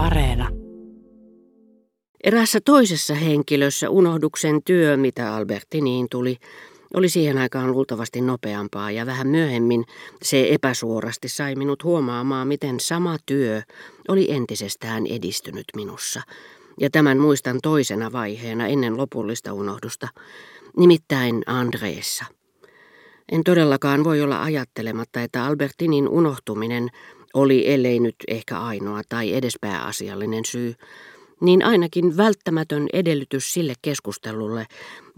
Areena. Erässä toisessa henkilössä unohduksen työ, mitä Albertiniin tuli, oli siihen aikaan luultavasti nopeampaa ja vähän myöhemmin se epäsuorasti sai minut huomaamaan, miten sama työ oli entisestään edistynyt minussa. Ja tämän muistan toisena vaiheena ennen lopullista unohdusta, nimittäin Andreessa. En todellakaan voi olla ajattelematta, että Albertinin unohtuminen oli ellei nyt ehkä ainoa tai edes pääasiallinen syy, niin ainakin välttämätön edellytys sille keskustelulle,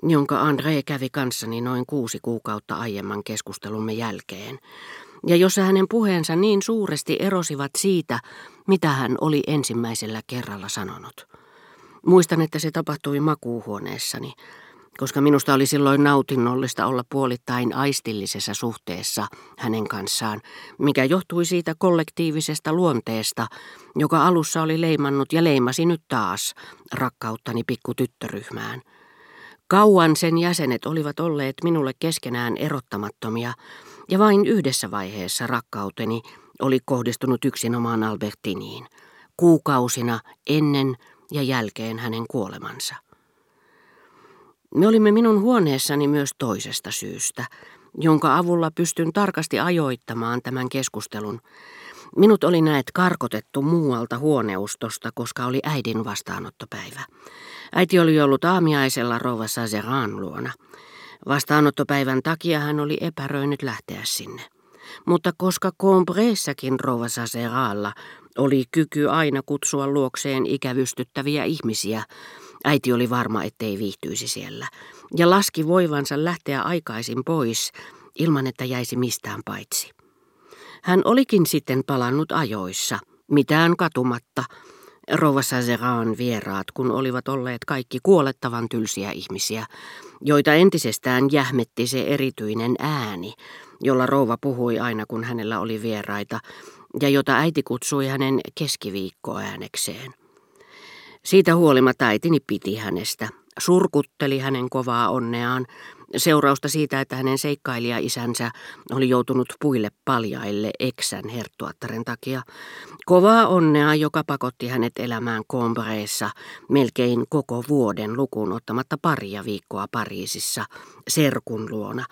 jonka André kävi kanssani noin kuusi kuukautta aiemman keskustelumme jälkeen, ja jossa hänen puheensa niin suuresti erosivat siitä, mitä hän oli ensimmäisellä kerralla sanonut. Muistan, että se tapahtui makuuhuoneessani, koska minusta oli silloin nautinnollista olla puolittain aistillisessa suhteessa hänen kanssaan, mikä johtui siitä kollektiivisesta luonteesta, joka alussa oli leimannut ja leimasi nyt taas rakkauttani pikkutyttöryhmään. Kauan sen jäsenet olivat olleet minulle keskenään erottamattomia, ja vain yhdessä vaiheessa rakkauteni oli kohdistunut yksinomaan Albertiniin, kuukausina ennen ja jälkeen hänen kuolemansa. Me olimme minun huoneessani myös toisesta syystä, jonka avulla pystyn tarkasti ajoittamaan tämän keskustelun. Minut oli näet karkotettu muualta huoneustosta, koska oli äidin vastaanottopäivä. Äiti oli ollut aamiaisella rouva Sazeran luona. Vastaanottopäivän takia hän oli epäröinyt lähteä sinne. Mutta koska Combressakin rouva Sazeralla oli kyky aina kutsua luokseen ikävystyttäviä ihmisiä, Äiti oli varma, ettei viihtyisi siellä, ja laski voivansa lähteä aikaisin pois, ilman että jäisi mistään paitsi. Hän olikin sitten palannut ajoissa, mitään katumatta, Rouva Sazeran vieraat, kun olivat olleet kaikki kuolettavan tylsiä ihmisiä, joita entisestään jähmetti se erityinen ääni, jolla rouva puhui aina kun hänellä oli vieraita, ja jota äiti kutsui hänen keskiviikkoäänekseen. Siitä huolimatta äitini piti hänestä, surkutteli hänen kovaa onneaan, seurausta siitä, että hänen seikkailija-isänsä oli joutunut puille paljaille eksän herttuattaren takia. Kovaa onnea, joka pakotti hänet elämään Combreessa melkein koko vuoden lukuun ottamatta paria viikkoa Pariisissa, serkun luona,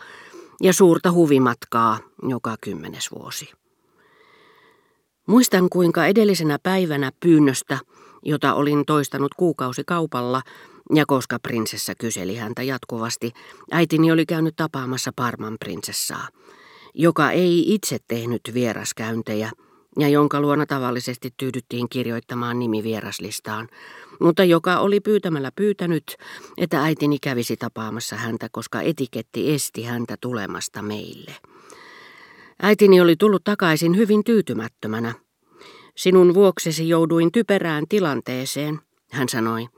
ja suurta huvimatkaa joka kymmenes vuosi. Muistan, kuinka edellisenä päivänä pyynnöstä – jota olin toistanut kuukausi kaupalla, ja koska prinsessa kyseli häntä jatkuvasti, äitini oli käynyt tapaamassa Parman prinsessaa, joka ei itse tehnyt vieraskäyntejä ja jonka luona tavallisesti tyydyttiin kirjoittamaan nimi vieraslistaan, mutta joka oli pyytämällä pyytänyt, että äitini kävisi tapaamassa häntä, koska etiketti esti häntä tulemasta meille. Äitini oli tullut takaisin hyvin tyytymättömänä, Sinun vuoksesi jouduin typerään tilanteeseen, hän sanoi.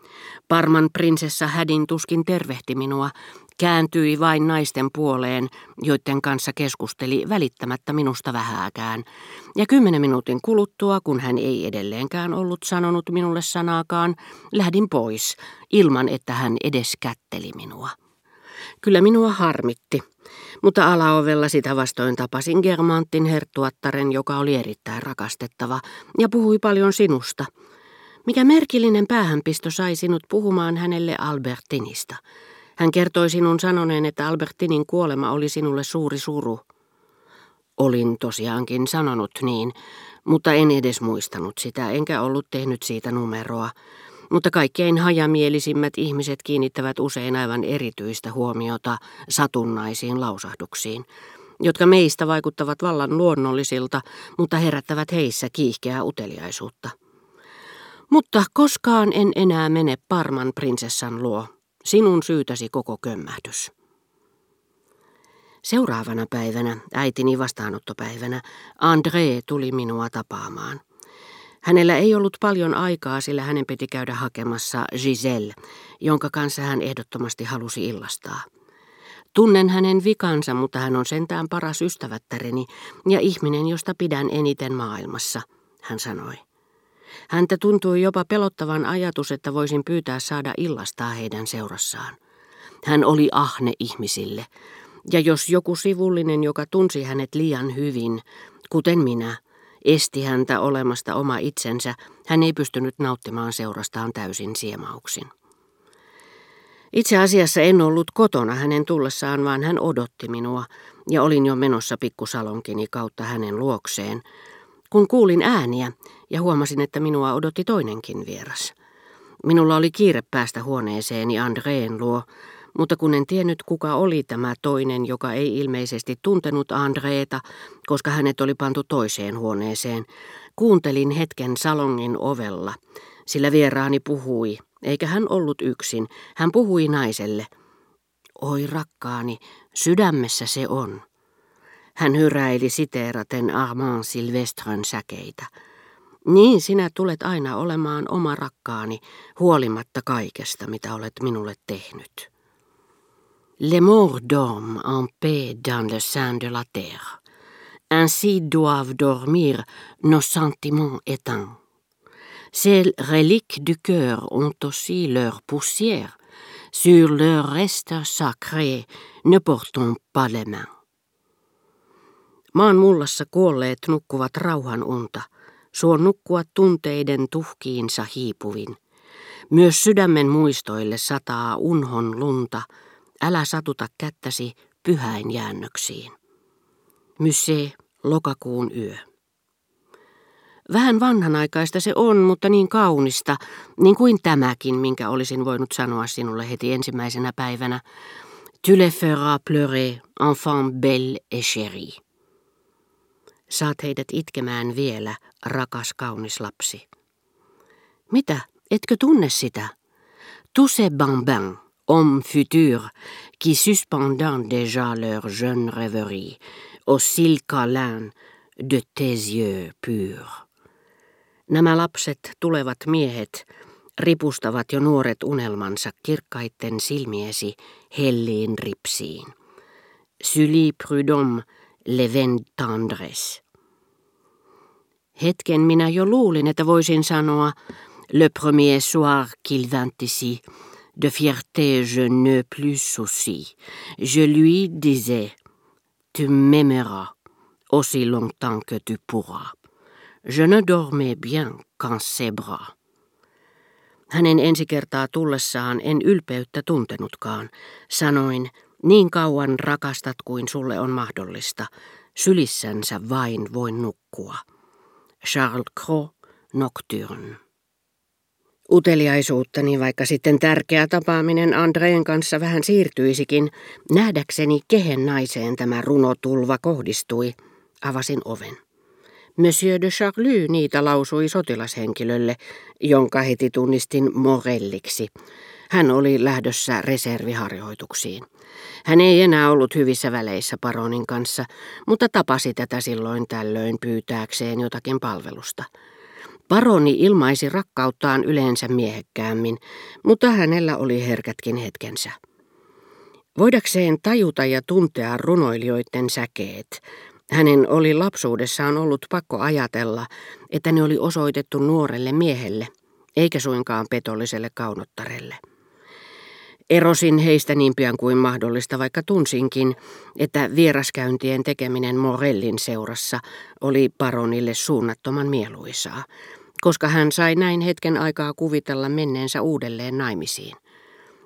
Parman prinsessa hädin tuskin tervehti minua, kääntyi vain naisten puoleen, joiden kanssa keskusteli välittämättä minusta vähääkään. Ja kymmenen minuutin kuluttua, kun hän ei edelleenkään ollut sanonut minulle sanaakaan, lähdin pois, ilman että hän edes kätteli minua. Kyllä minua harmitti, mutta alaovella sitä vastoin tapasin Germantin herttuattaren, joka oli erittäin rakastettava ja puhui paljon sinusta. Mikä merkillinen päähänpisto sai sinut puhumaan hänelle Albertinista. Hän kertoi sinun sanoneen, että Albertinin kuolema oli sinulle suuri suru. Olin tosiaankin sanonut niin, mutta en edes muistanut sitä, enkä ollut tehnyt siitä numeroa. Mutta kaikkein hajamielisimmät ihmiset kiinnittävät usein aivan erityistä huomiota satunnaisiin lausahduksiin, jotka meistä vaikuttavat vallan luonnollisilta, mutta herättävät heissä kiihkeää uteliaisuutta. Mutta koskaan en enää mene Parman prinsessan luo. Sinun syytäsi koko kömmähdys. Seuraavana päivänä, äitini vastaanottopäivänä, André tuli minua tapaamaan. Hänellä ei ollut paljon aikaa, sillä hänen piti käydä hakemassa Giselle, jonka kanssa hän ehdottomasti halusi illastaa. Tunnen hänen vikansa, mutta hän on sentään paras ystävättäreni ja ihminen, josta pidän eniten maailmassa, hän sanoi. Häntä tuntui jopa pelottavan ajatus, että voisin pyytää saada illastaa heidän seurassaan. Hän oli ahne ihmisille, ja jos joku sivullinen, joka tunsi hänet liian hyvin, kuten minä, esti häntä olemasta oma itsensä, hän ei pystynyt nauttimaan seurastaan täysin siemauksin. Itse asiassa en ollut kotona hänen tullessaan, vaan hän odotti minua, ja olin jo menossa pikkusalonkini kautta hänen luokseen, kun kuulin ääniä ja huomasin, että minua odotti toinenkin vieras. Minulla oli kiire päästä huoneeseeni Andreen luo, mutta kun en tiennyt kuka oli tämä toinen, joka ei ilmeisesti tuntenut Andreeta, koska hänet oli pantu toiseen huoneeseen, kuuntelin hetken salongin ovella, sillä vieraani puhui, eikä hän ollut yksin, hän puhui naiselle. Oi rakkaani, sydämessä se on. Hän hyräili siteeraten Armand Silvestren säkeitä. Niin sinä tulet aina olemaan oma rakkaani, huolimatta kaikesta, mitä olet minulle tehnyt. Les morts dorment en paix dans le sein de la terre. Ainsi doivent dormir nos sentiments éteints. Ces reliques du cœur ont aussi leur poussière. Sur leur reste sacré ne portons pas les mains. Maan mullassa kuolleet nukkuvat rauhan unta. Suon nukkua tunteiden tuhkiinsa hiipuvin. Myös sydämen muistoille sataa unhon lunta, Älä satuta kättäsi pyhäin jäännöksiin. Mysse, lokakuun yö. Vähän vanhanaikaista se on, mutta niin kaunista, niin kuin tämäkin, minkä olisin voinut sanoa sinulle heti ensimmäisenä päivänä. Tu le feras pleurer, enfant belle et chérie. Saat heidät itkemään vielä, rakas kaunis lapsi. Mitä, etkö tunne sitä? Tu sais bambin, hommes futurs qui suspendant déjà leur jeune rêverie cils câlin de tes yeux purs. Nämä lapset, tulevat miehet, ripustavat jo nuoret unelmansa kirkkaitten silmiesi helliin ripsiin. Sully Prudhomme, Leven tendresse. Hetken minä jo luulin, että voisin sanoa, le premier soir qu'il vint ici, De fierté, je ne plus souci. Je lui disais, tu m'aimeras aussi longtemps que tu pourras. Je ne dormais bien qu'en ses bras. Hänen ensi kertaa tullessaan en ylpeyttä tuntenutkaan. Sanoin, niin kauan rakastat kuin sulle on mahdollista. Sylissänsä vain voin nukkua. Charles Cros, Nocturne. Uteliaisuuttani, vaikka sitten tärkeä tapaaminen Andreen kanssa vähän siirtyisikin, nähdäkseni kehen naiseen tämä runotulva kohdistui, avasin oven. Monsieur de Charlie niitä lausui sotilashenkilölle, jonka heti tunnistin Morelliksi. Hän oli lähdössä reserviharjoituksiin. Hän ei enää ollut hyvissä väleissä paronin kanssa, mutta tapasi tätä silloin tällöin pyytääkseen jotakin palvelusta. Paroni ilmaisi rakkauttaan yleensä miehekkäämmin, mutta hänellä oli herkätkin hetkensä. Voidakseen tajuta ja tuntea runoilijoiden säkeet, hänen oli lapsuudessaan ollut pakko ajatella, että ne oli osoitettu nuorelle miehelle, eikä suinkaan petolliselle kaunottarelle. Erosin heistä niin pian kuin mahdollista, vaikka tunsinkin, että vieraskäyntien tekeminen Morellin seurassa oli paronille suunnattoman mieluisaa, koska hän sai näin hetken aikaa kuvitella menneensä uudelleen naimisiin.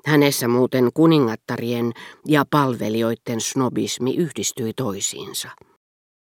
Hänessä muuten kuningattarien ja palvelijoiden snobismi yhdistyi toisiinsa.